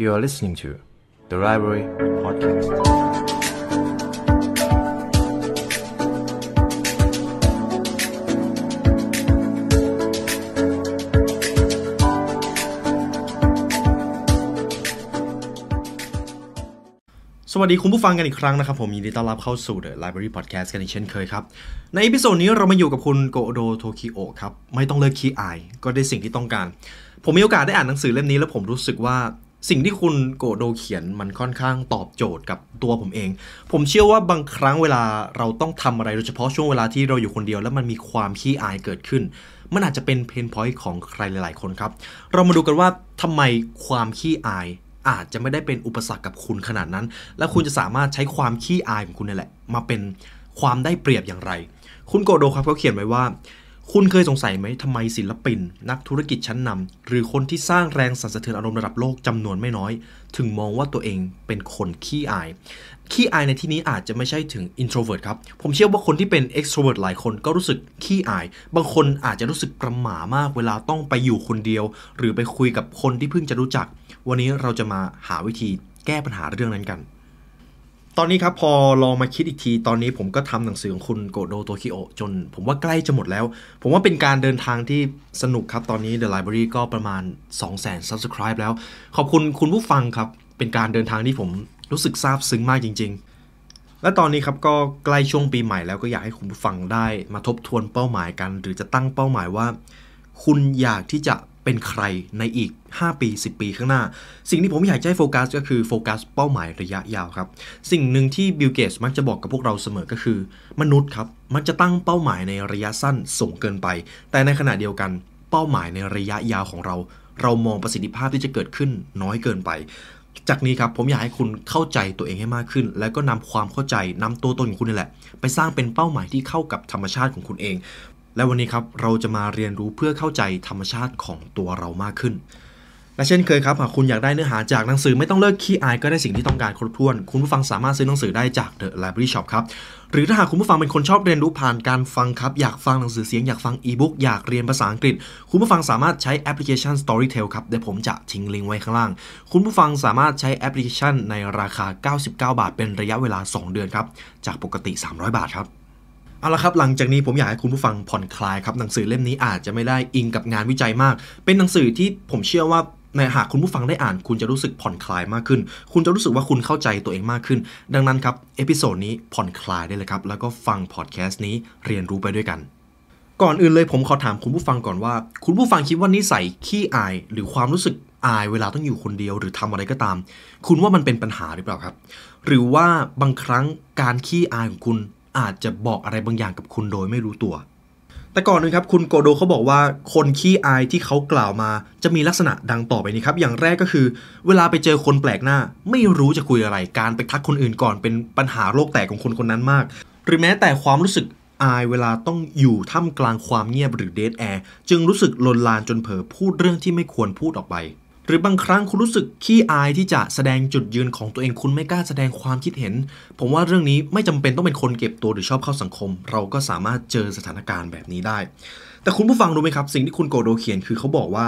You are listening to the Library Podcast. สวัสดีคุณผู้ฟังกันอีกครั้งนะครับ ผมยินดีต้อนรับเข้าสู่ The Library Podcast กันอีกเช่นเคยครับ ใน episode นี้เรามาอยู่กับคุณโกโดโทคิโอครับ ไม่ต้องเลิกขี้อาย ก็ได้สิ่งที่ต้องการ ผมมีโอกาสได้อ่านหนังสือเล่มนี้แล้วผมรู้สึกว่า สิ่งที่คุณโกโดเขียนมันค่อนข้างตอบโจทย์กับตัวผมเอง ผมเชื่อว่าบางครั้งเวลาเราต้องทำอะไรโดยเฉพาะช่วงเวลาที่เราอยู่คนเดียวแล้วมันมีความขี้อายเกิดขึ้น มันอาจจะเป็นเพนพอยต์ของใครหลาย ๆ คนครับ เรามาดูกันว่าทำไมความขี้อายอาจจะไม่ได้เป็นอุปสรรคกับคุณขนาดนั้น และคุณจะสามารถใช้ความขี้อายของคุณนี่แหละ มาเป็นความได้เปรียบอย่างไร คุณโกโดครับเขาเขียนไว้ว่า คุณเคยสงสัยไหมทำไมศิลปิน นักธุรกิจชั้นนำหรือคนที่สร้างแรงสั่นสะเทือนอารมณ์ระดับโลกจำนวนไม่น้อย ถึงมองว่าตัวเองเป็นคนขี้อาย ขี้อายในที่นี้อาจจะไม่ใช่ถึง introvert ครับ ผมเชื่อว่าคนที่เป็น extrovert หลายคนก็รู้สึกขี้อาย บางคนอาจจะรู้สึกประหม่ามากเวลาต้องไปอยู่คนเดียว หรือไปคุยกับคนที่เพิ่งจะรู้จัก วันนี้เราจะมาหาวิธีแก้ปัญหาเรื่องนั้นกัน ตอนนี้ครับพอลองมาคิดอีกที ตอนนี้ผมก็ทำหนังสือของคุณโกโดโตคิโอจน ผมว่าใกล้จะหมดแล้ว ผมว่าเป็นการเดินทางที่สนุกครับ ตอนนี้ The Library ก็ประมาณ 2 0 0 0 0 0 Subscribe แล้ว ขอบคุณคุณผู้ฟังครับ เป็นการเดินทางที่ผมรู้สึกซาบซึ้งมากจริง ๆ และตอนนี้ครับก็ใกล้ช่วงปีใหม่แล้วก็อยากให้คุณผู้ฟังได้มาทบทวนเป้าหมายกัน หรือจะตั้งเป้าหมายว่า คุณอยากที่จะ เป็นใครในอีก 5 ปี 10 ปีข้างหน้า สิ่งที่ผมอยากจะให้โฟกัสก็คือโฟกัสเป้าหมายระยะยาวครับ สิ่งหนึ่งที่บิลเกตส์มักจะบอกกับพวกเราเสมอก็คือ มนุษย์ครับ มักจะตั้งเป้าหมายในระยะสั้นสูงเกินไป แต่ในขณะเดียวกันเป้าหมายในระยะยาวของเรา เรามองประสิทธิภาพที่จะเกิดขึ้นน้อยเกินไปจากนี้ครับผมอยากให้คุณเข้าใจตัวเองให้มากขึ้น แล้วก็นำความเข้าใจนำตัวตนของคุณนี่แหละ ไปสร้างเป็นเป้าหมายที่เข้ากับธรรมชาติของคุณเอง และวันนี้ครับเราจะมาเรียนรู้เพื่อเข้าใจธรรมชาติของตัวเรามากขึ้น และเช่นเคยครับหากคุณอยากได้เนื้อหาจากหนังสือไม่ต้องเลิกขี้อายก็ได้สิ่งที่ต้องการครบถ้วน คุณผู้ฟังสามารถซื้อหนังสือได้จาก The Library Shop ครับหรือถ้าหากคุณผู้ฟังเป็นคนชอบเรียนรู้ผ่านการฟังครับ อยากฟังหนังสือเสียงอยากฟังอีบุ๊กอยากเรียนภาษาอังกฤษ คุณผู้ฟังสามารถใช้แอปพลิเคชัน Storytel ครับเดี๋ยวผมจะทิ้งลิงก์ไว้ข้างล่าง คุณผู้ฟังสามารถใช้แอปพลิเคชันในราคา 99 บาท เป็นระยะเวลา 2 เดือนครับจากปกติ 300 บาทครับ เอาละครับหลังจากนี้ผมอยากให้คุณผู้ฟังผ่อนคลายครับหนังสือเล่มนี้อาจจะไม่ได้อิงกับงานวิจัยมาก เป็นหนังสือที่ผมเชื่อว่าในหากคุณผู้ฟังได้อ่าน คุณจะรู้สึกผ่อนคลายมากขึ้น คุณจะรู้สึกว่าคุณเข้าใจตัวเองมากขึ้น ดังนั้นครับ episode นี้ผ่อนคลายได้เลยครับแล้วก็ฟังพอดแคสต์นี้เรียนรู้ไปด้วยกันก่อนอื่นเลยผมขอถามคุณผู้ฟังก่อนว่า คุณผู้ฟังคิดว่านิสัยขี้อาย หรือความรู้สึกอายเวลาต้องอยู่คนเดียวหรือทำอะไรก็ตาม คุณว่ามันเป็นปัญหาหรือเปล่าครับ หรือว่าบางครั้งการขี้อายของคุณ อาจจะบอกอะไรบางอย่างกับคุณโดยไม่รู้ตัว แต่ก่อนหนึงครับคุณโกโดเขาบอกว่าคนขี้อายที่เขากล่าวมาจะมีลักษณะดังต่อไปนี้ครับ อย่างแรกก็คือ เวลาไปเจอคนแปลกหน้า ไม่รู้จะคุยอะไรการไปทักคนอื่นก่อนเป็นปัญหาโลกแตกของคนคนนั้นมาก หรือแม้แต่ความรู้สึกอายเวลาต้องอยู่ท่ามกลางความเงียบหรือเดทแอร์จึงรู้สึกลนลานจนเผลอพูดเรื่องที่ไม่ควรพูดออกไป หรือบางครั้งคุณรู้สึกขี้อายที่จะแสดงจุดยืนของตัวเองคุณไม่กล้าแสดงความคิดเห็น ผมว่าเรื่องนี้ไม่จำเป็นต้องเป็นคนเก็บตัวหรือชอบเข้าสังคม เราก็สามารถเจอสถานการณ์แบบนี้ได้ แต่คุณผู้ฟังรู้ไหมครับ สิ่งที่คุณโกโดเขียนคือเขาบอกว่า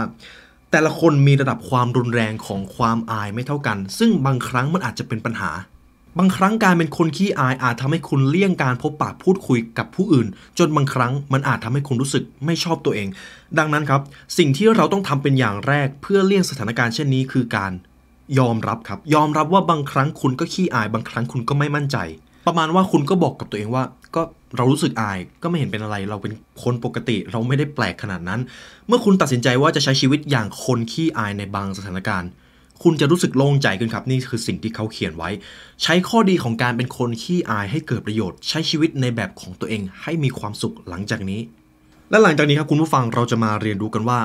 แต่ละคนมีระดับความรุนแรงของความอายไม่เท่ากัน ซึ่งบางครั้งมันอาจจะเป็นปัญหา บางครั้งการเป็นคนขี้อายอาจทำให้คุณเลี่ยงการพบปะพูดคุยกับผู้อื่น จนบางครั้งมันอาจทำให้คุณรู้สึกไม่ชอบตัวเอง ดังนั้นครับ สิ่งที่เราต้องทำเป็นอย่างแรก เพื่อเลี่ยงสถานการณ์เช่นนี้คือการยอมรับครับ ยอมรับว่าบางครั้งคุณก็ขี้อาย บางครั้งคุณก็ไม่มั่นใจ ประมาณว่าคุณก็บอกกับตัวเองว่า ก็เรารู้สึกอายก็ไม่เห็นเป็นอะไร เราเป็นคนปกติ เราไม่ได้แปลกขนาดนั้น เมื่อคุณตัดสินใจว่าจะใช้ชีวิตอย่างคนขี้อายในบางสถานการณ์ คุณจะรู้สึกโล่งใจขึ้นครับ นี่คือสิ่งที่เขาเขียนไว้ ใช้ข้อดีของการเป็นคนขี้อายให้เกิดประโยชน์ ใช้ชีวิตในแบบของตัวเองให้มีความสุขหลังจากนี้ และหลังจากนี้ครับคุณผู้ฟังเราจะมาเรียนรู้กันว่า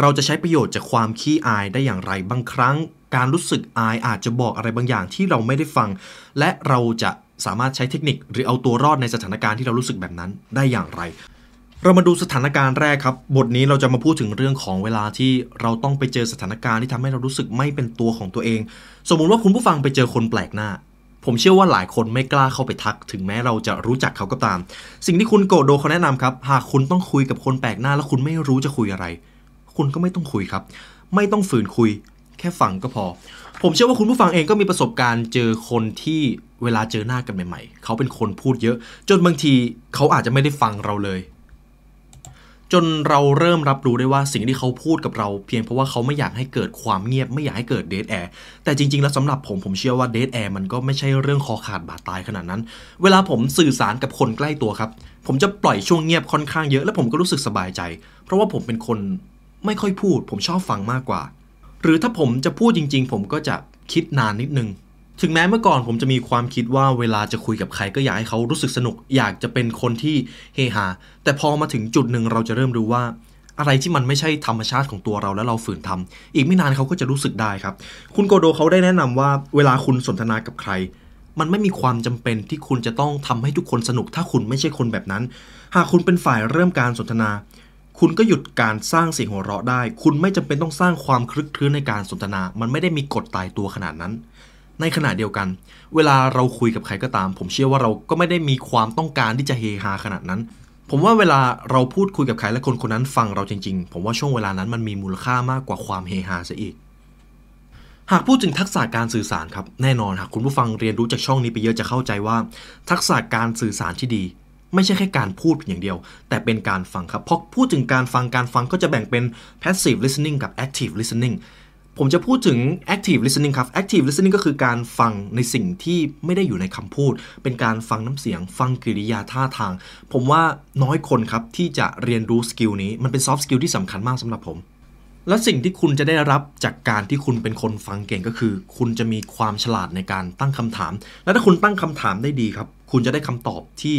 เราจะใช้ประโยชน์จากความขี้อายได้อย่างไรบางครั้ง การรู้สึกอายอาจจะบอกอะไรบางอย่างที่เราไม่ได้ฟัง และเราจะสามารถใช้เทคนิคหรือเอาตัวรอดในสถานการณ์ที่เรารู้สึกแบบนั้นได้อย่างไร เรามาดูสถานการณ์แรกครับ บทนี้เราจะมาพูดถึงเรื่องของเวลาที่เราต้องไปเจอสถานการณ์ที่ทำให้เรารู้สึกไม่เป็นตัวของตัวเอง สมมุติว่าคุณผู้ฟังไปเจอคนแปลกหน้า ผมเชื่อว่าหลายคนไม่กล้าเข้าไปทัก ถึงแม้เราจะรู้จักเขาก็ตาม สิ่งที่คุณโกโดเขาแนะนำครับ หากคุณต้องคุยกับคนแปลกหน้า แล้วคุณไม่รู้จะคุยอะไร คุณก็ไม่ต้องคุยครับ ไม่ต้องฝืนคุย แค่ฟังก็พอ ผมเชื่อว่าคุณผู้ฟังเองก็มีประสบการณ์เจอคนที่เวลาเจอหน้ากันใหม่ ๆ เขาเป็นคนพูดเยอะ จนบางทีเขาอาจจะไม่ได้ฟังเราเลย จนเราเริ่มรับรู้ได้ว่าสิ่งที่เขาพูดกับเรา เพียงเพราะว่าเขาไม่อยากให้เกิดความเงียบไม่อยากให้เกิด dead air แต่จริง ๆ แล้วสำหรับผมผมเชื่อว่า dead air มันก็ไม่ใช่เรื่องคอขาดบาดตายขนาดนั้น เวลาผมสื่อสารกับคนใกล้ตัวครับ ผมจะปล่อยช่วงเงียบค่อนข้างเยอะและผมก็รู้สึกสบายใจ เพราะว่าผมเป็นคนไม่ค่อยพูด ผมชอบฟังมากกว่า หรือถ้าผมจะพูดจริง ๆ ผมก็จะคิดนานนิดนึง ถึงแม้เมื่อก่อนผมจะมีความคิดว่าเวลาจะคุยกับใครก็อยากให้เขารู้สึกสนุก อยากจะเป็นคนที่เฮฮาแต่พอมาถึงจุดหนึ่งเราจะเริ่มรู้ว่า อะไรที่มันไม่ใช่ธรรมชาติของตัวเราแล้วเราฝืนทำอีกไม่นานเขาก็จะรู้สึกได้ครับ คุณโกโดเขาได้แนะนำว่าเวลาคุณสนทนากับใคร มันไม่มีความจำเป็นที่คุณจะต้องทำให้ทุกคนสนุก ถ้าคุณไม่ใช่คนแบบนั้น หากคุณเป็นฝ่ายเริ่มการสนทนา คุณก็หยุดการสร้างเสียงหัวเราะได้ คุณไม่จำเป็นต้องสร้างความคลึกคลื้นในการสนทนา มันไม่ได้มีกฎตายตัวขนาดนั้น ในขณะเดียวกัน เวลาเราคุยกับใครก็ตาม ผมเชื่อว่าเราก็ไม่ได้มีความต้องการที่จะเฮฮาขนาดนั้น ผมว่าเวลาเราพูดคุยกับใครและคนคนนั้นฟังเราจริงๆ ผมว่าช่วงเวลานั้นมันมีมูลค่ามากกว่าความเฮฮาซะอีก หากพูดถึงทักษะการสื่อสารครับแน่นอนหากคุณผู้ฟังเรียนรู้จากช่องนี้ไปเยอะจะเข้าใจว่า ทักษะการสื่อสารที่ดีไม่ใช่แค่การพูดเพียงอย่างเดียว แต่เป็นการฟังครับ เพราะพูดถึงการฟังการฟังก็จะแบ่งเป็น passive listening กับ active listening ผมจะพูดถึง active listening ครับ active listening ก็คือการฟังในสิ่งที่ไม่ได้อยู่ในคำพูด เป็นการฟังน้ำเสียง ฟังกริยาท่าทาง ผมว่าน้อยคนครับที่จะเรียนรู้สกิลนี้ มันเป็น soft skill ที่สำคัญมากสำหรับผม และสิ่งที่คุณจะได้รับจากการที่คุณเป็นคนฟังเก่งก็คือ คุณจะมีความฉลาดในการตั้งคำถาม และถ้าคุณตั้งคำถามได้ดีครับ คุณจะได้คำตอบที่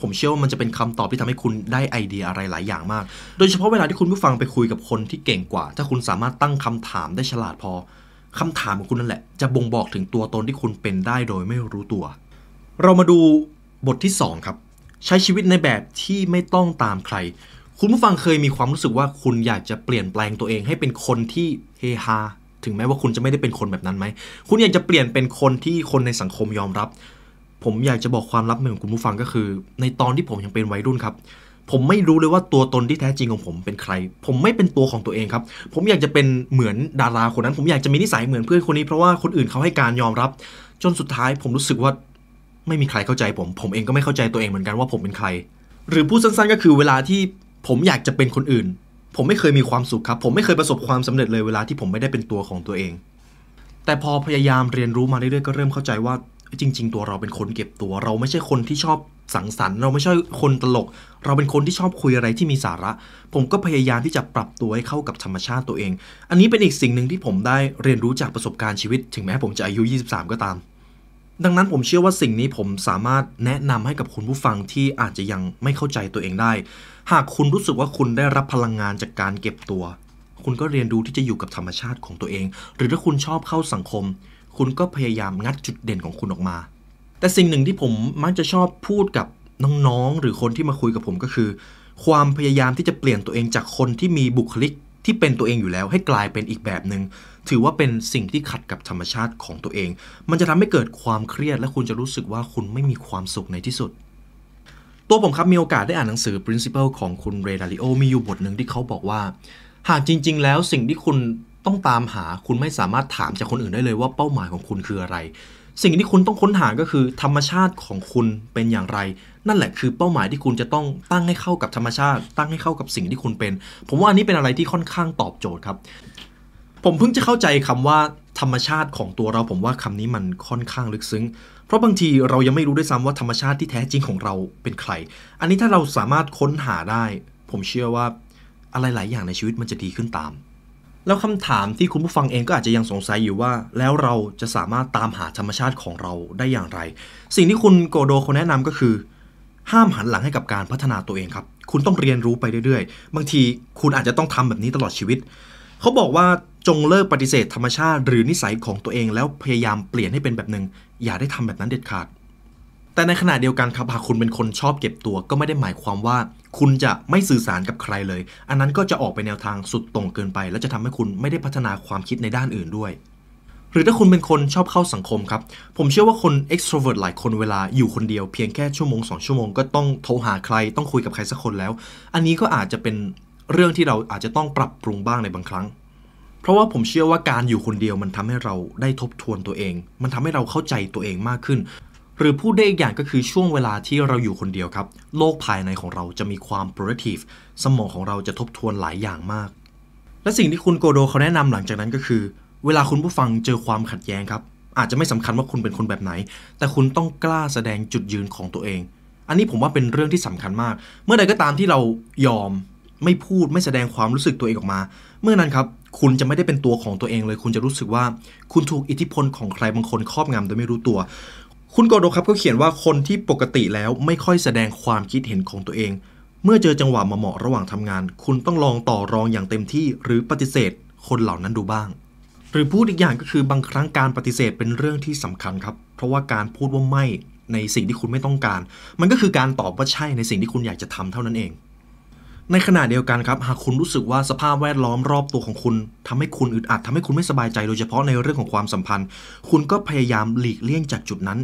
ผมเชื่อว่ามันจะเป็นคำตอบที่ทำให้คุณได้ไอเดียอะไรหลายอย่างมาก โดยเฉพาะเวลาที่คุณผู้ฟังไปคุยกับคนที่เก่งกว่า ถ้าคุณสามารถตั้งคำถามได้ฉลาดพอคำถามของคุณนั่นแหละ จะบ่งบอกถึงตัวตนที่คุณเป็นได้โดยไม่รู้ตัว เรามาดูบทที่ 2 ครับ ใช้ชีวิตในแบบที่ไม่ต้องตามใคร คุณผู้ฟังเคยมีความรู้สึกว่าคุณอยากจะเปลี่ยนแปลงตัวเองให้เป็นคนที่เฮฮาถึงแม้ว่าคุณจะไม่ได้เป็นคนแบบนั้นไหม คุณอยากจะเปลี่ยนเป็นคนที่คนในสังคมยอมรับ ผมอยากจะบอกความลับหนึ่งของคุณผู้ฟังก็คือ ในตอนที่ผมยังเป็นวัยรุ่นครับ ผมไม่รู้เลยว่าตัวตนที่แท้จริงของผมเป็นใคร ผมไม่เป็นตัวของตัวเองครับ ผมอยากจะเป็นเหมือนดาราคนนั้น ผมอยากจะมีนิสัยเหมือนเพื่อนคนนี้เพราะว่าคนอื่นเขาให้การยอมรับ จนสุดท้ายผมรู้สึกว่าไม่มีใครเข้าใจผม ผมเองก็ไม่เข้าใจตัวเองเหมือนกันว่าผมเป็นใคร หรือพูดสั้นๆ ก็คือเวลาที่ผมอยากจะเป็นคนอื่น ผมไม่เคยมีความสุขครับ ผมไม่เคยประสบความสำเร็จเลยเวลาที่ผมไม่ได้เป็นตัวของตัวเอง แต่พอพยายามเรียนรู้มาเรื่อยๆก็เริ่มเข้าใจว่า จริง ๆ ตัวเราเป็นคนเก็บตัว เราไม่ใช่คนที่ชอบสังสรรค์ เราไม่ใช่คนตลก เราเป็นคนที่ชอบคุยอะไรที่มีสาระ ผมก็พยายามที่จะปรับตัวให้เข้ากับธรรมชาติตัวเอง อันนี้เป็นอีกสิ่งหนึ่งที่ผมได้เรียนรู้จากประสบการณ์ชีวิต ถึงแม้ผมจะอายุ 23 ก็ตาม ดังนั้นผมเชื่อว่าสิ่งนี้ผมสามารถแนะนำให้กับคุณผู้ฟังที่อาจจะยังไม่เข้าใจตัวเองได้ หากคุณรู้สึกว่าคุณได้รับพลังงานจากการเก็บตัว คุณก็เรียนรู้ที่จะอยู่กับธรรมชาติของตัวเอง หรือถ้าคุณชอบเข้าสังคม คุณก็พยายามงัดจุดเด่นของคุณออกมา แต่สิ่งหนึ่งที่ผมมักจะชอบพูดกับน้องๆ หรือคนที่มาคุยกับผมก็คือ ความพยายามที่จะเปลี่ยนตัวเองจากคนที่มีบุคลิกที่เป็นตัวเองอยู่แล้วให้กลายเป็นอีกแบบหนึง่งถือว่าเป็นสิ่งที่ขัดกับธรรมชาติของตัวเอง มันจะทำให้เกิดความเครียด และคุณจะรู้สึกว่าคุณไม่มีความสุขในที่สุด ตัวผมครับมีโอกาสได้อ่านหนังสือ Principle ของคุณเรดาริโอมีอยู่บทหนึ่งที่เขาบอกว่า หากจริง ๆ แล้วสิ่งที่คุณ ต้องตามหาคุณไม่สามารถถามจากคนอื่นได้เลยว่าเป้าหมายของคุณคืออะไร สิ่งที่คุณต้องค้นหาก็คือธรรมชาติของคุณเป็นอย่างไร นั่นแหละคือเป้าหมายที่คุณจะต้องตั้งให้เข้ากับธรรมชาติ ตั้งให้เข้ากับสิ่งที่คุณเป็น ผมว่าอันนี้เป็นอะไรที่ค่อนข้างตอบโจทย์ครับ ผมเพิ่งจะเข้าใจคำว่าธรรมชาติของตัวเราผมว่าคำนี้มันค่อนข้างลึกซึ้ง เพราะบางทีเรายังไม่รู้ด้วยซ้ำว่าธรรมชาติที่แท้จริงของเราเป็นใคร อันนี้ถ้าเราสามารถค้นหาได้ ผมเชื่อว่าอะไรหลายอย่างในชีวิตมันจะดีขึ้นตาม แล้วคำถามที่คุณผู้ฟังเองก็อาจจะยังสงสัยอยู่ว่า แล้วเราจะสามารถตามหาธรรมชาติของเราได้อย่างไร สิ่งที่คุณโกโดเขาแนะนำก็คือ ห้ามหันหลังให้กับการพัฒนาตัวเองครับ คุณต้องเรียนรู้ไปเรื่อยๆ บางทีคุณอาจจะต้องทำแบบนี้ตลอดชีวิต เขาบอกว่าจงเลิกปฏิเสธธรรมชาติ หรือนิสัยของตัวเองแล้วพยายามเปลี่ยนให้เป็นแบบหนึ่งอย่าได้ทำแบบนั้นเด็ดขาด แต่ในขณะเดียวกันครับหากคุณเป็นคนชอบเก็บตัว ก็ไม่ได้หมายความว่า คุณจะไม่สื่อสารกับใครเลย อันนั้นก็จะออกไปแนวทางสุดตรงเกินไป และจะทำให้คุณไม่ได้พัฒนาความคิดในด้านอื่นด้วย หรือถ้าคุณเป็นคนชอบเข้าสังคมครับ ผมเชื่อว่าคน extrovert หลายคนเวลาอยู่คนเดียวเพียงแค่ชั่วโมงสองชั่วโมงก็ต้องโทรหาใครต้องคุยกับใครสักคนแล้ว อันนี้ก็อาจจะเป็นเรื่องที่เราอาจจะต้องปรับปรุงบ้างในบางครั้งเพราะว่าผมเชื่อว่าการอยู่คนเดียวมันทำให้เราได้ทบทวนตัวเอง มันทำให้เราเข้าใจตัวเองมากขึ้น หรือพูดได้อีกอย่างก็คือช่วงเวลาที่เราอยู่คนเดียวครับ โลกภายในของเราจะมีความ productive สมองของเราจะทบทวนหลายอย่างมาก และสิ่งที่คุณโกโดเขาแนะนำหลังจากนั้นก็คือ เวลาคุณผู้ฟังเจอความขัดแย้งครับ อาจจะไม่สำคัญว่าคุณเป็นคนแบบไหน แต่คุณต้องกล้าแสดงจุดยืนของตัวเอง อันนี้ผมว่าเป็นเรื่องที่สำคัญมาก เมื่อใดก็ตามที่เรายอมไม่พูดไม่แสดงความรู้สึกตัวเองออกมา เมื่อนั้นครับคุณจะไม่ได้เป็นตัวของตัวเองเลย คุณจะรู้สึกว่า คุณถูกอิทธิพลของใครบางคนครอบงำโดยไม่รู้ตัว คุณโกโดครับก็เขียนว่าคนที่ปกติแล้วไม่ค่อยแสดงความคิดเห็นของตัวเอง เมื่อเจอจังหวะมาเหมาะระหว่างทำงาน คุณต้องลองต่อรองอย่างเต็มที่ หรือปฏิเสธ คนเหล่านั้นดูบ้าง หรือพูดอีกอย่างก็คือบางครั้งการปฏิเสธเป็นเรื่องที่สำคัญครับ เพราะว่าการพูดว่าไม่ในสิ่งที่คุณไม่ต้องการ มันก็คือการตอบว่าใช่ในสิ่งที่คุณอยากจะทำเท่านั้นเอง ในขณะเดียวกันครับหากคุณรู้สึกว่าสภาพแวดล้อมรอบตัวของคุณทำให้คุณอึดอัดทำให้คุณไม่สบายใจโดยเฉพาะในเรื่องของความสัมพันธ์ คุณก็พยายามหลีกเลี่ยงจากจุดนั้น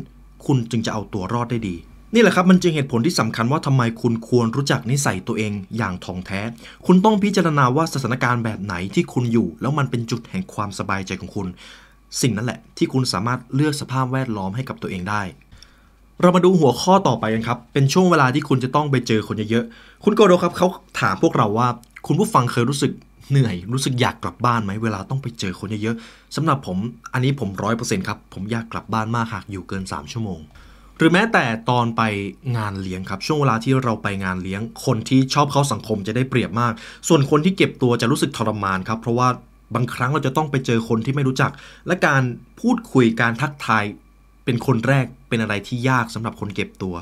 คุณจึงจะเอาตัวรอดได้ดี นี่แหละครับมันจึงเหตุผลที่สำคัญว่าทำไมคุณควรรู้จักนิสัยตัวเองอย่างถ่องแท้ คุณต้องพิจารณาว่าสถานการณ์แบบไหนที่คุณอยู่ แล้วมันเป็นจุดแห่งความสบายใจของคุณ สิ่งนั้นแหละ ที่คุณสามารถเลือกสภาพแวดล้อมให้กับตัวเองได้เรามาดูหัวข้อต่อไปกันครับ เป็นช่วงเวลาที่คุณจะต้องไปเจอคนเยอะๆ คุณโกโดครับเขาถามพวกเราว่า คุณผู้ฟังเคยรู้สึก เหนื่อยรู้สึกอยากกลับบ้านไหมเวลาต้องไปเจอคนเยอะๆสำหรับผมอันนี้ผมร้อยเปอร์เซ็นต์ครับ ผมอยากกลับบ้านมากหากอยู่เกิน 3 ชั่วโมง หรือแม้แต่ตอนไปงานเลี้ยงครับ ช่วงเวลาที่เราไปงานเลี้ยง คนที่ชอบเข้าสังคมจะได้เปรียบมาก ส่วนคนที่เก็บตัวจะรู้สึกทรมานครับ เพราะว่าบางครั้งเราจะต้องไปเจอคนที่ไม่รู้จัก และการพูดคุยการทักทายเป็นคนแรกเป็นอะไรที่ยากสำหรับคนเก็บตัว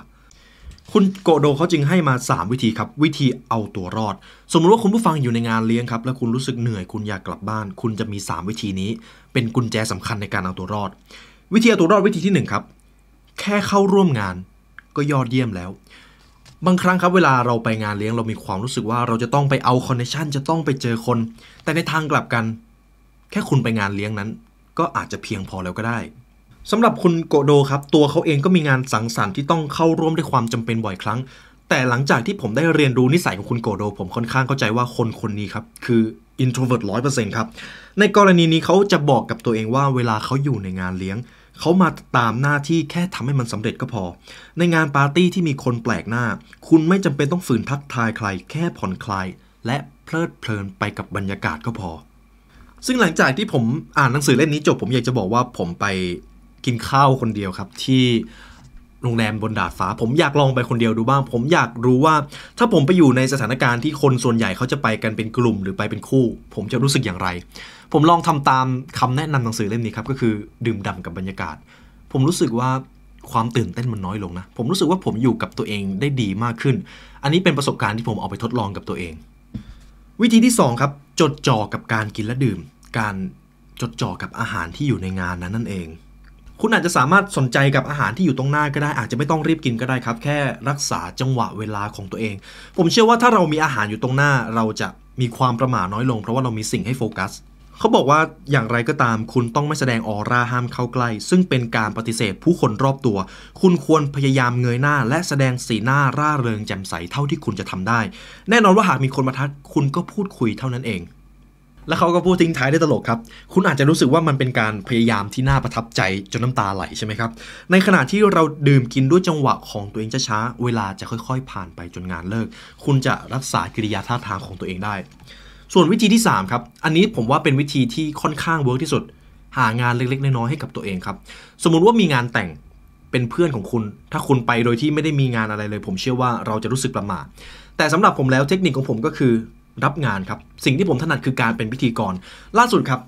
คุณโกโดเขาจึงให้มา 3 วิธีครับ วิธีเอาตัวรอด สมมติว่าคุณผู้ฟังอยู่ในงานเลี้ยงครับ แล้วคุณรู้สึกเหนื่อยคุณอยากกลับบ้าน คุณจะมี 3 วิธีนี้ เป็นกุญแจสำคัญในการเอาตัวรอด วิธีเอาตัวรอดวิธีที่ 1 ครับ แค่เข้าร่วมงานก็ยอดเยี่ยมแล้ว บางครั้งครับเวลาเราไปงานเลี้ยงเรามีความรู้สึกว่าเราจะต้องไปเอาคอนเนคชันจะต้องไปเจอคน แต่ในทางกลับกัน แค่คุณไปงานเลี้ยงนั้น ก็อาจจะเพียงพอแล้วก็ได้ สำหรับคุณโกโดครับ ตัวเขาเองก็มีงานสังสรรค์ที่ต้องเข้าร่วมด้วยความจำเป็นบ่อยครั้ง แต่หลังจากที่ผมได้เรียนรู้นิสัยของคุณโกโด ผมค่อนข้างเข้าใจว่าคนคนนี้ครับ คือ introvert ร้อยเปอร์เซ็นต์ครับ ในกรณีนี้เขาจะบอกกับตัวเองว่าเวลาเขาอยู่ในงานเลี้ยง เขามาตามหน้าที่แค่ทำให้มันสำเร็จก็พอ ในงานปาร์ตี้ที่มีคนแปลกหน้า คุณไม่จำเป็นต้องฝืนทักทายใคร แค่ผ่อนคลาย และเพลิดเพลินไปกับบรรยากาศก็พอ ซึ่งหลังจากที่ผมอ่านหนังสือเล่มนี้จบผมอยากจะบอกว่าผมไป กินข้าวคนเดียวครับที่โรงแรมบนดาดฟ้า ผมอยากลองไปคนเดียวดูบ้าง ผมอยากรู้ว่า ถ้าผมไปอยู่ในสถานการณ์ที่คนส่วนใหญ่เขาจะไปกันเป็นกลุ่มหรือไปเป็นคู่ ผมจะรู้สึกอย่างไร ผมลองทำตามคำแนะนำหนังสือเล่มนี้ครับก็คือดื่มด่ำกับบรรยากาศ ผมรู้สึกว่าความตื่นเต้นมันน้อยลงนะ ผมรู้สึกว่าผมอยู่กับตัวเองได้ดีมากขึ้น อันนี้เป็นประสบการณ์ที่ผมเอาไปทดลองกับตัวเอง วิธีที่ 2 ครับ จดจ่อกับการกินและดื่ม การจดจ่อกับอาหารที่อยู่ในงานนั้นนั่นเอง คุณอาจจะสามารถสนใจกับอาหารที่อยู่ตรงหน้าก็ได้ อาจจะไม่ต้องรีบกินก็ได้ครับ แค่รักษาจังหวะเวลาของตัวเอง ผมเชื่อว่าถ้าเรามีอาหารอยู่ตรงหน้า เราจะมีความประหม่าน้อยลง เพราะว่าเรามีสิ่งให้โฟกัสเขาบอกว่าอย่างไรก็ตาม คุณต้องไม่แสดงออร่าห้ามเข้าใกล้ ซึ่งเป็นการปฏิเสธผู้คนรอบตัว คุณควรพยายามเงยหน้า และแสดงสีหน้าร่าเริงแจ่มใสเท่าที่คุณจะทำได้ แน่นอนว่าหากมีคนมาทักคุณก็พูดคุยเท่านั้นเอง แล้วเขาก็พูดทิ้งท้ายได้ตลกครับ คุณอาจจะรู้สึกว่ามันเป็นการพยายามที่น่าประทับใจจนน้ำตาไหลใช่ไหมครับ ในขณะที่เราดื่มกินด้วยจังหวะของตัวเองช้าๆ เวลาจะค่อยๆ ผ่านไปจนงานเลิก คุณจะรักษากิริยาท่าทางของตัวเองได้ ส่วนวิธีที่ 3 ครับ อันนี้ผมว่าเป็นวิธีที่ค่อนข้างเวิร์กที่สุด หางานเล็กๆ น้อยๆ ให้กับตัวเองครับ สมมุติว่ามีงานแต่งเป็นเพื่อนของคุณ ถ้าคุณไปโดยที่ไม่ได้มีงานอะไรเลย ผมเชื่อว่าเราจะรู้สึกประหม่าแต่สำหรับผมแล้วเทคนิคของผมก็คือ รับงานครับ สิ่งที่ผมถนัดคือการเป็นพิธีกร ล่าสุดครับ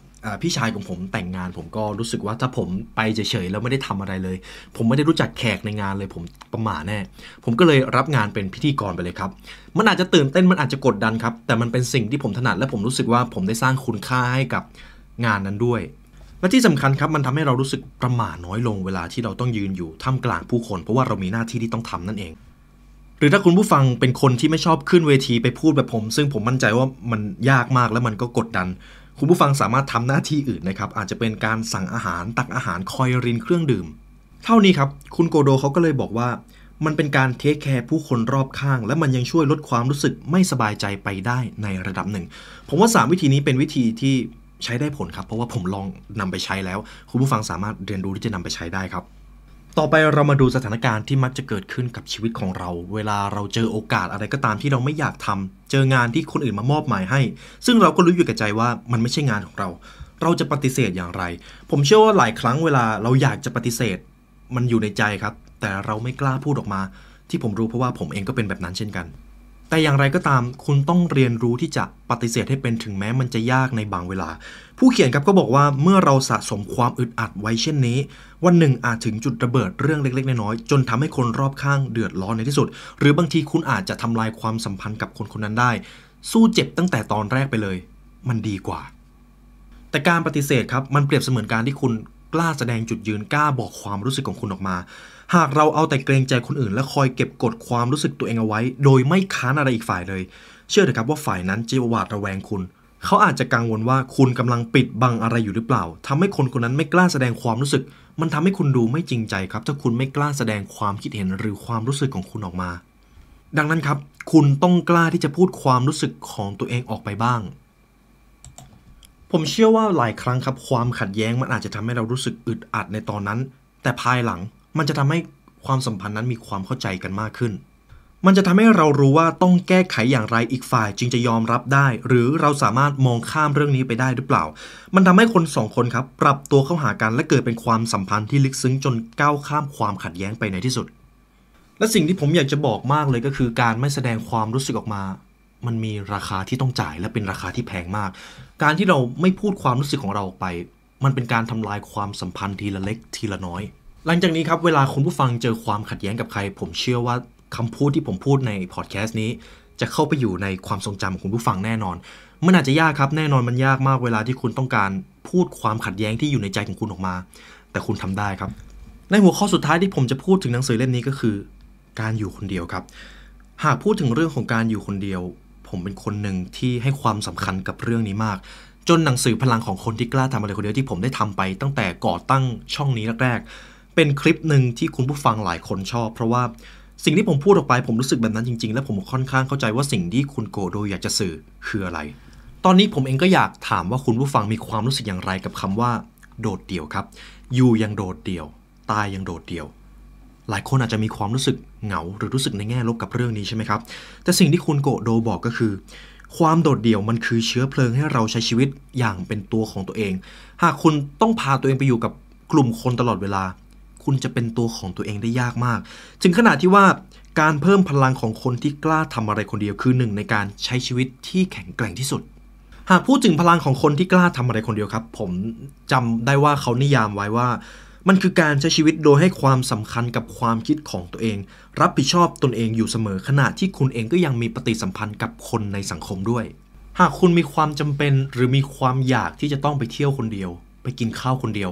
พี่ชายของผมแต่งงาน ผมก็รู้สึกว่าถ้าผมไปเฉยๆแล้วไม่ได้ทำอะไรเลย ผมไม่ได้รู้จักแขกในงานเลย ผมประหม่าแน่ ผมก็เลยรับงานเป็นพิธีกรไปเลยครับ มันอาจจะตื่นเต้นมันอาจจะกดดันครับ แต่มันเป็นสิ่งที่ผมถนัดและผมรู้สึกว่าผมได้สร้างคุณค่าให้กับงานนั้นด้วย และที่สำคัญครับมันทำให้เรารู้สึกประหม่าน้อยลงเวลาที่เราต้องยืนอยู่ท่ามกลางผู้คน เพราะว่าเรามีหน้าที่ที่ต้องทำนั่นเอง รือถ้าคุณผู้ฟังเป็นคนที่ไม่ชอบขึ้นเวทีไปพูดแบบผม ซึ่งผมมั่นใจว่ามันยากมากและมันก็กดดัน คุณผู้ฟังสามารถทำหน้าที่อื่นนะครับ อาจจะเป็นการสั่งอาหารตักอาหารคอยรินเครื่องดื่ม เท่านี้ครับ คุณโกโดเขาก็เลยบอกว่า มันเป็นการเทคแคร์ผู้คนรอบข้าง และมันยังช่วยลดความรู้สึกไม่สบายใจไปได้ในระดับหนึ่ง ผมว่า 3 วิธีนี้เป็นวิธีที่ใช้ได้ผลครับ เพราะว่าผมลองนำไปใช้แล้ว คุณผู้ฟังสามารถเรียนรู้ที่จะนำไปใช้ได้ครับ ต่อไปเรามาดูสถานการณ์ที่มักจะเกิดขึ้นกับชีวิตของเรา เวลาเราเจอโอกาสอะไรก็ตามที่เราไม่อยากทำเจองานที่คนอื่นมามอบหมายให้ ซึ่งเราก็รู้อยู่กับใจว่ามันไม่ใช่งานของเรา เราจะปฏิเสธอย่างไร ผมเชื่อว่าหลายครั้งเวลาเราอยากจะปฏิเสธ มันอยู่ในใจครับ แต่เราไม่กล้าพูดออกมา ที่ผมรู้เพราะว่าผมเองก็เป็นแบบนั้นเช่นกัน แต่อย่างไรก็ตามคุณต้องเรียนรู้ที่จะปฏิเสธให้เป็นถึงแม้มันจะยากในบางเวลา ผู้เขียนครับก็บอกว่าเมื่อเราสะสมความอึดอัดไว้เช่นนี้ วันหนึ่งอาจถึงจุดระเบิดเรื่องเล็กๆ น้อยๆจนทำให้คนรอบข้างเดือดร้อนในที่สุด หรือบางทีคุณอาจจะทำลายความสัมพันธ์กับคนคนนั้นได้ สู้เจ็บตั้งแต่ตอนแรกไปเลย มันดีกว่า แต่การปฏิเสธครับมันเปรียบเสมือนการที่คุณกล้าแสดงจุดยืนกล้าบอกความรู้สึกของคุณออกมา หากเราเอาแต่เกรงใจคนอื่น และคอยเก็บกดความรู้สึกตัวเองเอาไว้ โดยไม่ค้านอะไรอีกฝ่ายเลย เชื่อเถอะครับว่าฝ่ายนั้นจะหวาดระแวงคุณ เขาอาจจะกังวลว่าคุณกำลังปิดบังอะไรอยู่หรือเปล่าทำให้คนคนนั้นไม่กล้าแสดงความรู้สึก มันทำให้คุณดูไม่จริงใจครับ ถ้าคุณไม่กล้าแสดงความคิดเห็นหรือความรู้สึกของคุณออกมา ดังนั้นครับ คุณต้องกล้าที่จะพูดความรู้สึกของตัวเองออกไปบ้างผมเชื่อว่าหลายครั้งครับความขัดแย้งมันอาจจะทำให้เรารู้สึกอึดอัดในตอนนั้น แต่ภายหลัง มันจะทำให้ความสัมพันธ์นั้นมีความเข้าใจกันมากขึ้น มันจะทำให้เรารู้ว่าต้องแก้ไขอย่างไรอีกฝ่ายจึงจะยอมรับได้ หรือเราสามารถมองข้ามเรื่องนี้ไปได้หรือเปล่า มันทำให้คนสองคนครับปรับตัวเข้าหากันและเกิดเป็นความสัมพันธ์ที่ลึกซึ้งจนก้าวข้ามความขัดแย้งไปในที่สุด และสิ่งที่ผมอยากจะบอกมากเลยก็คือ การไม่แสดงความรู้สึกออกมา มันมีราคาที่ต้องจ่ายและเป็นราคาที่แพงมาก การที่เราไม่พูดความรู้สึกของเราออกไป มันเป็นการทำลายความสัมพันธ์ทีละเล็กทีละน้อย หลังจากนี้ครับ เวลาคุณผู้ฟังเจอความขัดแย้งกับใคร ผมเชื่อว่าคำพูดที่ผมพูดในพอดแคสต์นี้ จะเข้าไปอยู่ในความทรงจำของคุณผู้ฟังแน่นอน มันอาจจะยากครับแน่นอนมันยากมากเวลาที่คุณต้องการพูดความขัดแย้งที่อยู่ในใจของคุณออกมา แต่คุณทำได้ครับ ในหัวข้อสุดท้ายที่ผมจะพูดถึงหนังสือเล่มนี้ก็คือ การอยู่คนเดียวครับ หากพูดถึงเรื่องของการอยู่คนเดียว ผมเป็นคนหนึ่งที่ให้ความสำคัญกับเรื่องนี้มากจนหนังสือพลังของคนที่กล้าทำอะไรคนเดียวที่ผมได้ทำไปตั้งแต่ก่อตั้งช่องนี้แรกๆ เป็นคลิปหนึ่งที่คุณผู้ฟังหลายคนชอบ เพราะว่าสิ่งที่ผมพูดออกไปผมรู้สึกแบบนั้นจริง ๆ และผมค่อนข้างเข้าใจว่าสิ่งที่คุณโกโดอยากจะสื่อคืออะไร ตอนนี้ผมเองก็อยากถามว่าคุณผู้ฟังมีความรู้สึกอย่างไรกับคำว่า โดดเดี่ยวครับ อยู่ยังโดดเดี่ยว ตายยังโดดเดี่ยว หลายคนอาจจะมีความรู้สึกเหงา หรือรู้สึกในแง่ลบกับเรื่องนี้ใช่ไหมครับ แต่สิ่งที่คุณโกโดบอกก็คือ ความโดดเดี่ยวมันคือเชื้อเพลิงให้เราใช้ชีวิตอย่างเป็นตัวของตัวเอง หากคุณต้องพาตัวเองไปอยู่กับกลุ่มคนตลอดเวลา คุณจะเป็นตัวของตัวเองได้ยากมาก ถึงขนาดที่ว่าการเพิ่มพลังของคนที่กล้าทำอะไรคนเดียวคือหนึ่งในการใช้ชีวิตที่แข็งแกร่งที่สุด หากพูดถึงพลังของคนที่กล้าทำอะไรคนเดียวครับ ผมจำได้ว่าเขานิยามไว้ว่า มันคือการใช้ชีวิตโดยให้ความสำคัญกับความคิดของตัวเอง รับผิดชอบตนเองอยู่เสมอขณะที่คุณเองก็ยังมีปฏิสัมพันธ์กับคนในสังคมด้วย หากคุณมีความจำเป็นหรือมีความอยากที่จะต้องไปเที่ยวคนเดียว ไปกินข้าวคนเดียว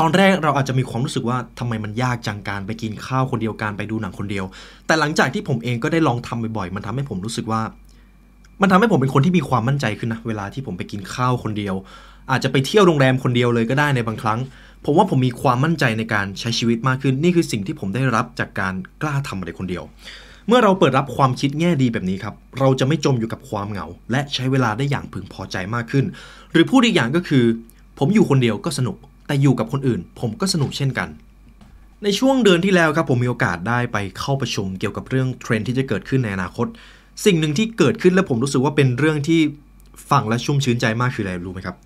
ตอนแรกเราอาจจะมีความรู้สึกว่าทำไมมันยากจังการไปกินข้าวคนเดียวการไปดูหนังคนเดียว แต่หลังจากที่ผมเองก็ได้ลองทำบ่อยๆมันทำให้ผมรู้สึกว่า มันทำให้ผมเป็นคนที่มีความมั่นใจขึ้นนะเวลาที่ผมไปกินข้าวคนเดียว อาจจะไปเที่ยวโรงแรมคนเดียวเลยก็ได้ในบางครั้ง ผมว่าผมมีความมั่นใจในการใช้ชีวิตมากขึ้น นี่คือสิ่งที่ผมได้รับจากการกล้าทำอะไรคนเดียว เมื่อเราเปิดรับความคิดแง่ดีแบบนี้ครับเราจะไม่จมอยู่กับความเหงา และใช้เวลาได้อย่างพึงพอใจมากขึ้น หรือพูดอีกอย่างก็คือ ผมอยู่คนเดียวก็สนุก แต่อยู่กับคนอื่น ผมก็สนุกเช่นกัน ในช่วงเดือนที่แล้วครับผมมีโอกาสได้ไปเข้าประชุมเกี่ยวกับเรื่องเทรนด์ที่จะเกิดขึ้นในอนาคต สิ่งหนึ่งที่เกิดขึ้นและผมรู้สึกว่าเป็นเรื่องที่ฟังและชุ่มชื้นใจมากคืออะไรรู้ไหมครับ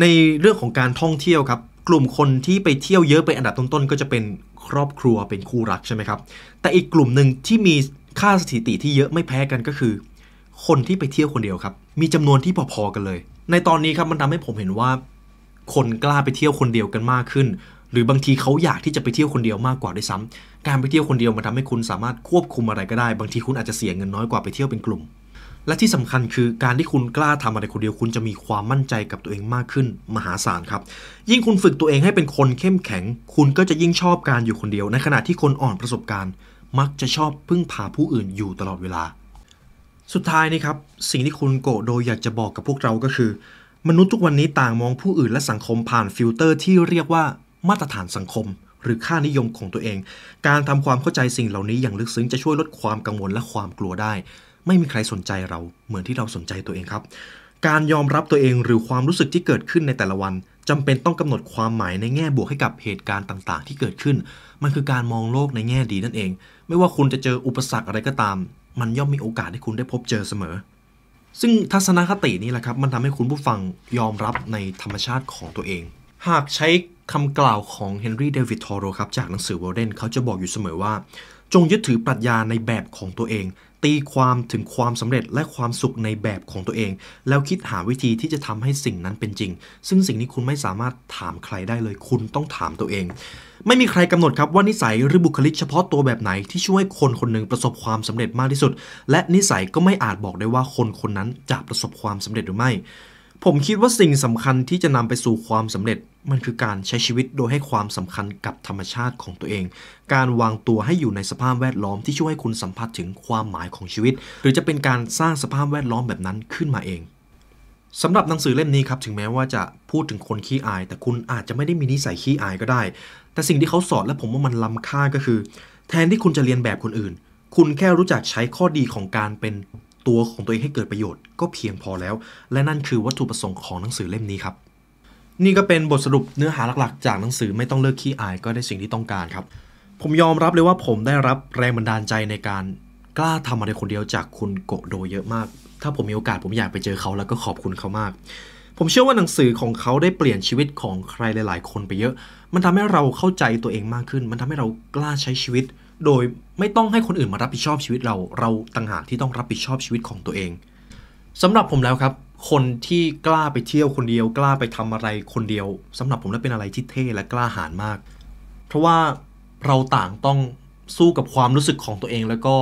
ในเรื่องของการท่องเที่ยวครับกลุ่มคนที่ไปเที่ยวเยอะเป็นอันดับต้นๆ ก็จะเป็นครอบครัวเป็นคู่รักใช่ไหมครับ แต่อีกกลุ่มหนึ่งที่มีค่าสถิติที่เยอะไม่แพ้กันก็คือ คนที่ไปเที่ยวคนเดียวครับ มีจำนวนที่พอๆกันเลย ในตอนนี้ครับมันทำให้ผมเห็นว่า คนกล้าไปเที่ยวคนเดียวกันมากขึ้น หรือบางทีเขาอยากที่จะไปเที่ยวคนเดียวมากกว่าด้วยซ้ำการไปเที่ยวคนเดียวมันทำให้คุณสามารถควบคุมอะไรก็ได้ บางทีคุณอาจจะเสียเงินน้อยกว่าไปเที่ยวเป็นกลุ่ม และที่สำคัญคือการที่คุณกล้าทำอะไรคนเดียวคุณจะมีความมั่นใจกับตัวเองมากขึ้น มหาศาลครับ ยิ่งคุณฝึกตัวเองให้เป็นคนเข้มแข็ง คุณก็จะยิ่งชอบการอยู่คนเดียว ในขณะที่คนอ่อนประสบการณ์ มักจะชอบพึ่งพาผู้อื่นอยู่ตลอดเวลาสุดท้ายนี่ครับ สิ่งที่คุณโกโดอยากจะบอกกับพวกเราก็คือ มนุษย์ทุกวันนี้ต่างมองผู้อื่นและสังคมผ่านฟิลเตอร์ที่เรียกว่ามาตรฐานสังคม หรือค่านิยมของตัวเอง การทำความเข้าใจสิ่งเหล่านี้อย่างลึกซึ้งจะช่วยลดความกังวลและความกลัวได้ ไม่มีใครสนใจเราเหมือนที่เราสนใจตัวเองครับ การยอมรับตัวเองหรือความรู้สึกที่เกิดขึ้นในแต่ละวันจำเป็นต้องกำหนดความหมายในแง่บวกให้กับเหตุการณ์ต่างๆ ที่เกิดขึ้น มันคือการมองโลกในแง่ดีนั่นเอง ไม่ว่าคุณจะเจออุปสรรคอะไรก็ตาม มันย่อมมีโอกาสให้คุณได้พบเจอเสมอ ซึ่งทัศนคตินี้แหละครับ มันทำให้คุณผู้ฟังยอมรับในธรรมชาติของตัวเอง หากใช้คำกล่าวของเฮนรี่เดวิดทอโรครับจากหนังสือวอลเดนเขาจะบอกอยู่เสมอว่า จงยึดถือปรัชญาในแบบของตัวเอง ตีความถึงความสำเร็จและความสุขในแบบของตัวเอง แล้วคิดหาวิธีที่จะทำให้สิ่งนั้นเป็นจริง ซึ่งสิ่งนี้คุณไม่สามารถถามใครได้เลย คุณต้องถามตัวเอง ไม่มีใครกำหนดครับว่านิสัยหรือบุคลิกเฉพาะตัวแบบไหนที่ช่วยคนคนหนึ่งประสบความสำเร็จมากที่สุด และนิสัยก็ไม่อาจบอกได้ว่าคนคนนั้นจะประสบความสำเร็จหรือไม่ ผมคิดว่าสิ่งสำคัญที่จะนำไปสู่ความสำเร็จ มันคือการใช้ชีวิตโดยให้ความสำคัญกับธรรมชาติของตัวเอง การวางตัวให้อยู่ในสภาพแวดล้อมที่ช่วยให้คุณสัมผัสถึงความหมายของชีวิต หรือจะเป็นการสร้างสภาพแวดล้อมแบบนั้นขึ้นมาเองสำหรับหนังสือเล่มนี้ครับถึงแม้ว่าจะพูดถึงคนขี้อาย แต่คุณอาจจะไม่ได้มีนิสัยขี้อายก็ได้ แต่สิ่งที่เขาสอนและผมว่ามันล้ำค่าก็คือ แทนที่คุณจะเรียนแบบคนอื่น คุณแค่รู้จักใช้ข้อดีของการเป็นตัวของตัวเองให้เกิดประโยชน์ ก็เพียงพอแล้ว และนั่นคือวัตถุประสงค์ของหนังสือเล่มนี้ครับ นี่ก็เป็นบทสรุปเนื้อหาหลักๆ จากหนังสือไม่ต้องเลิกขี้อายก็ได้สิ่งที่ต้องการครับ ผมยอมรับเลยว่าผมได้รับแรงบันดาลใจในการกล้าทำอะไรคนเดียวจากคุณโกโดเยอะมาก ถ้าผมมีโอกาสผมอยากไปเจอเขาแล้วก็ขอบคุณเขามาก ผมเชื่อว่าหนังสือของเขาได้เปลี่ยนชีวิตของใครหลาย ๆ คนไปเยอะ มันทำให้เราเข้าใจตัวเองมากขึ้น มันทำให้เรากล้าใช้ชีวิต โดยไม่ต้องให้คนอื่นมารับผิดชอบชีวิตเรา เราต่างหากที่ต้องรับผิดชอบชีวิตของตัวเองสำหรับผมแล้วครับ คนที่กล้าไปเที่ยวคนเดียว กล้าไปทำอะไรคนเดียวสำหรับผมแล้วเป็นอะไรที่เท่และกล้าหาญมาก เพราะว่าเราต่างต้องสู้กับความรู้สึกของตัวเองแล้วก็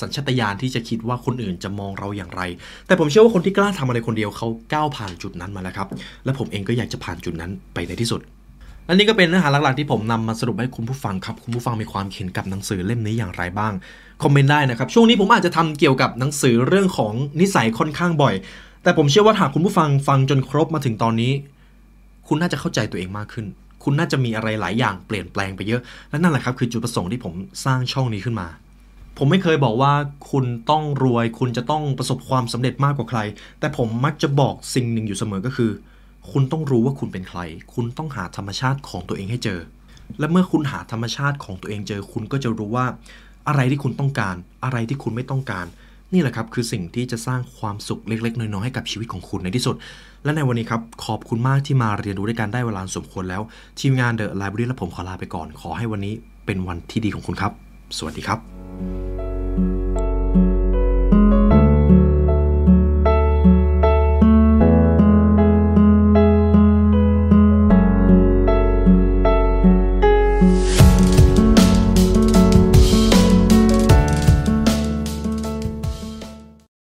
สัญชตาตญาณที่จะคิดว่าคนอื่นจะมองเราอย่างไร แต่ผมเชื่อว่าคนที่กล้าทำอะไรคนเดียวเขาก้าวผ่านจุดนั้นมาแล้วครับ และผมเองก็อยากจะผ่านจุดนั้นไปในที่สุดและนี่ก็เป็นเนื้อหาหลักๆที่ผมนำมาสรุปให้คุณผู้ฟังครับ คุณผู้ฟังมีความเห็นกับหนังสือเล่มนี้อย่างไรบ้าง คอมเมนต์ได้นะครับ ช่วงนี้ผมอาจจะทำเกี่ยวกับหนังสือเรื่องของนิสัยค่อนข้างบ่อย แต่ผมเชื่อว่าหากคุณผู้ฟังฟังจนครบมาถึงตอนนี้ คุณน่าจะเข้าใจตัวเองมากขึ้น คุณน่าจะมีอะไรหลายอย่างเปลี่ยนแปลงไปเยอะ และนั่นแหละครับคือจุดประสงค์ที่ผมสร้างช่องนี้ขึ้นมา ผมไม่เคยบอกว่าคุณต้องรวย คุณจะต้องประสบความสำเร็จมากกว่าใคร แต่ผมมักจะบอกสิ่งหนึ่งอยู่เสมอก็คือ คุณต้องรู้ว่าคุณเป็นใคร คุณต้องหาธรรมชาติของตัวเองให้เจอ และเมื่อคุณหาธรรมชาติของตัวเองเจอ คุณก็จะรู้ว่า อะไรที่คุณต้องการ อะไรที่คุณไม่ต้องการ นี่แหละครับคือสิ่งที่จะสร้างความสุขเล็ก ๆ น้อยๆให้กับชีวิตของคุณในที่สุด และในวันนี้ครับขอบคุณมากที่มาเรียนรู้ด้วยกันได้เวลาสมควรแล้ว ทีมงานเดอะไลบรารีและผมขอลาไปก่อน ขอให้วันนี้เป็นวันที่ดีของคุณครับ สวัสดีครับ「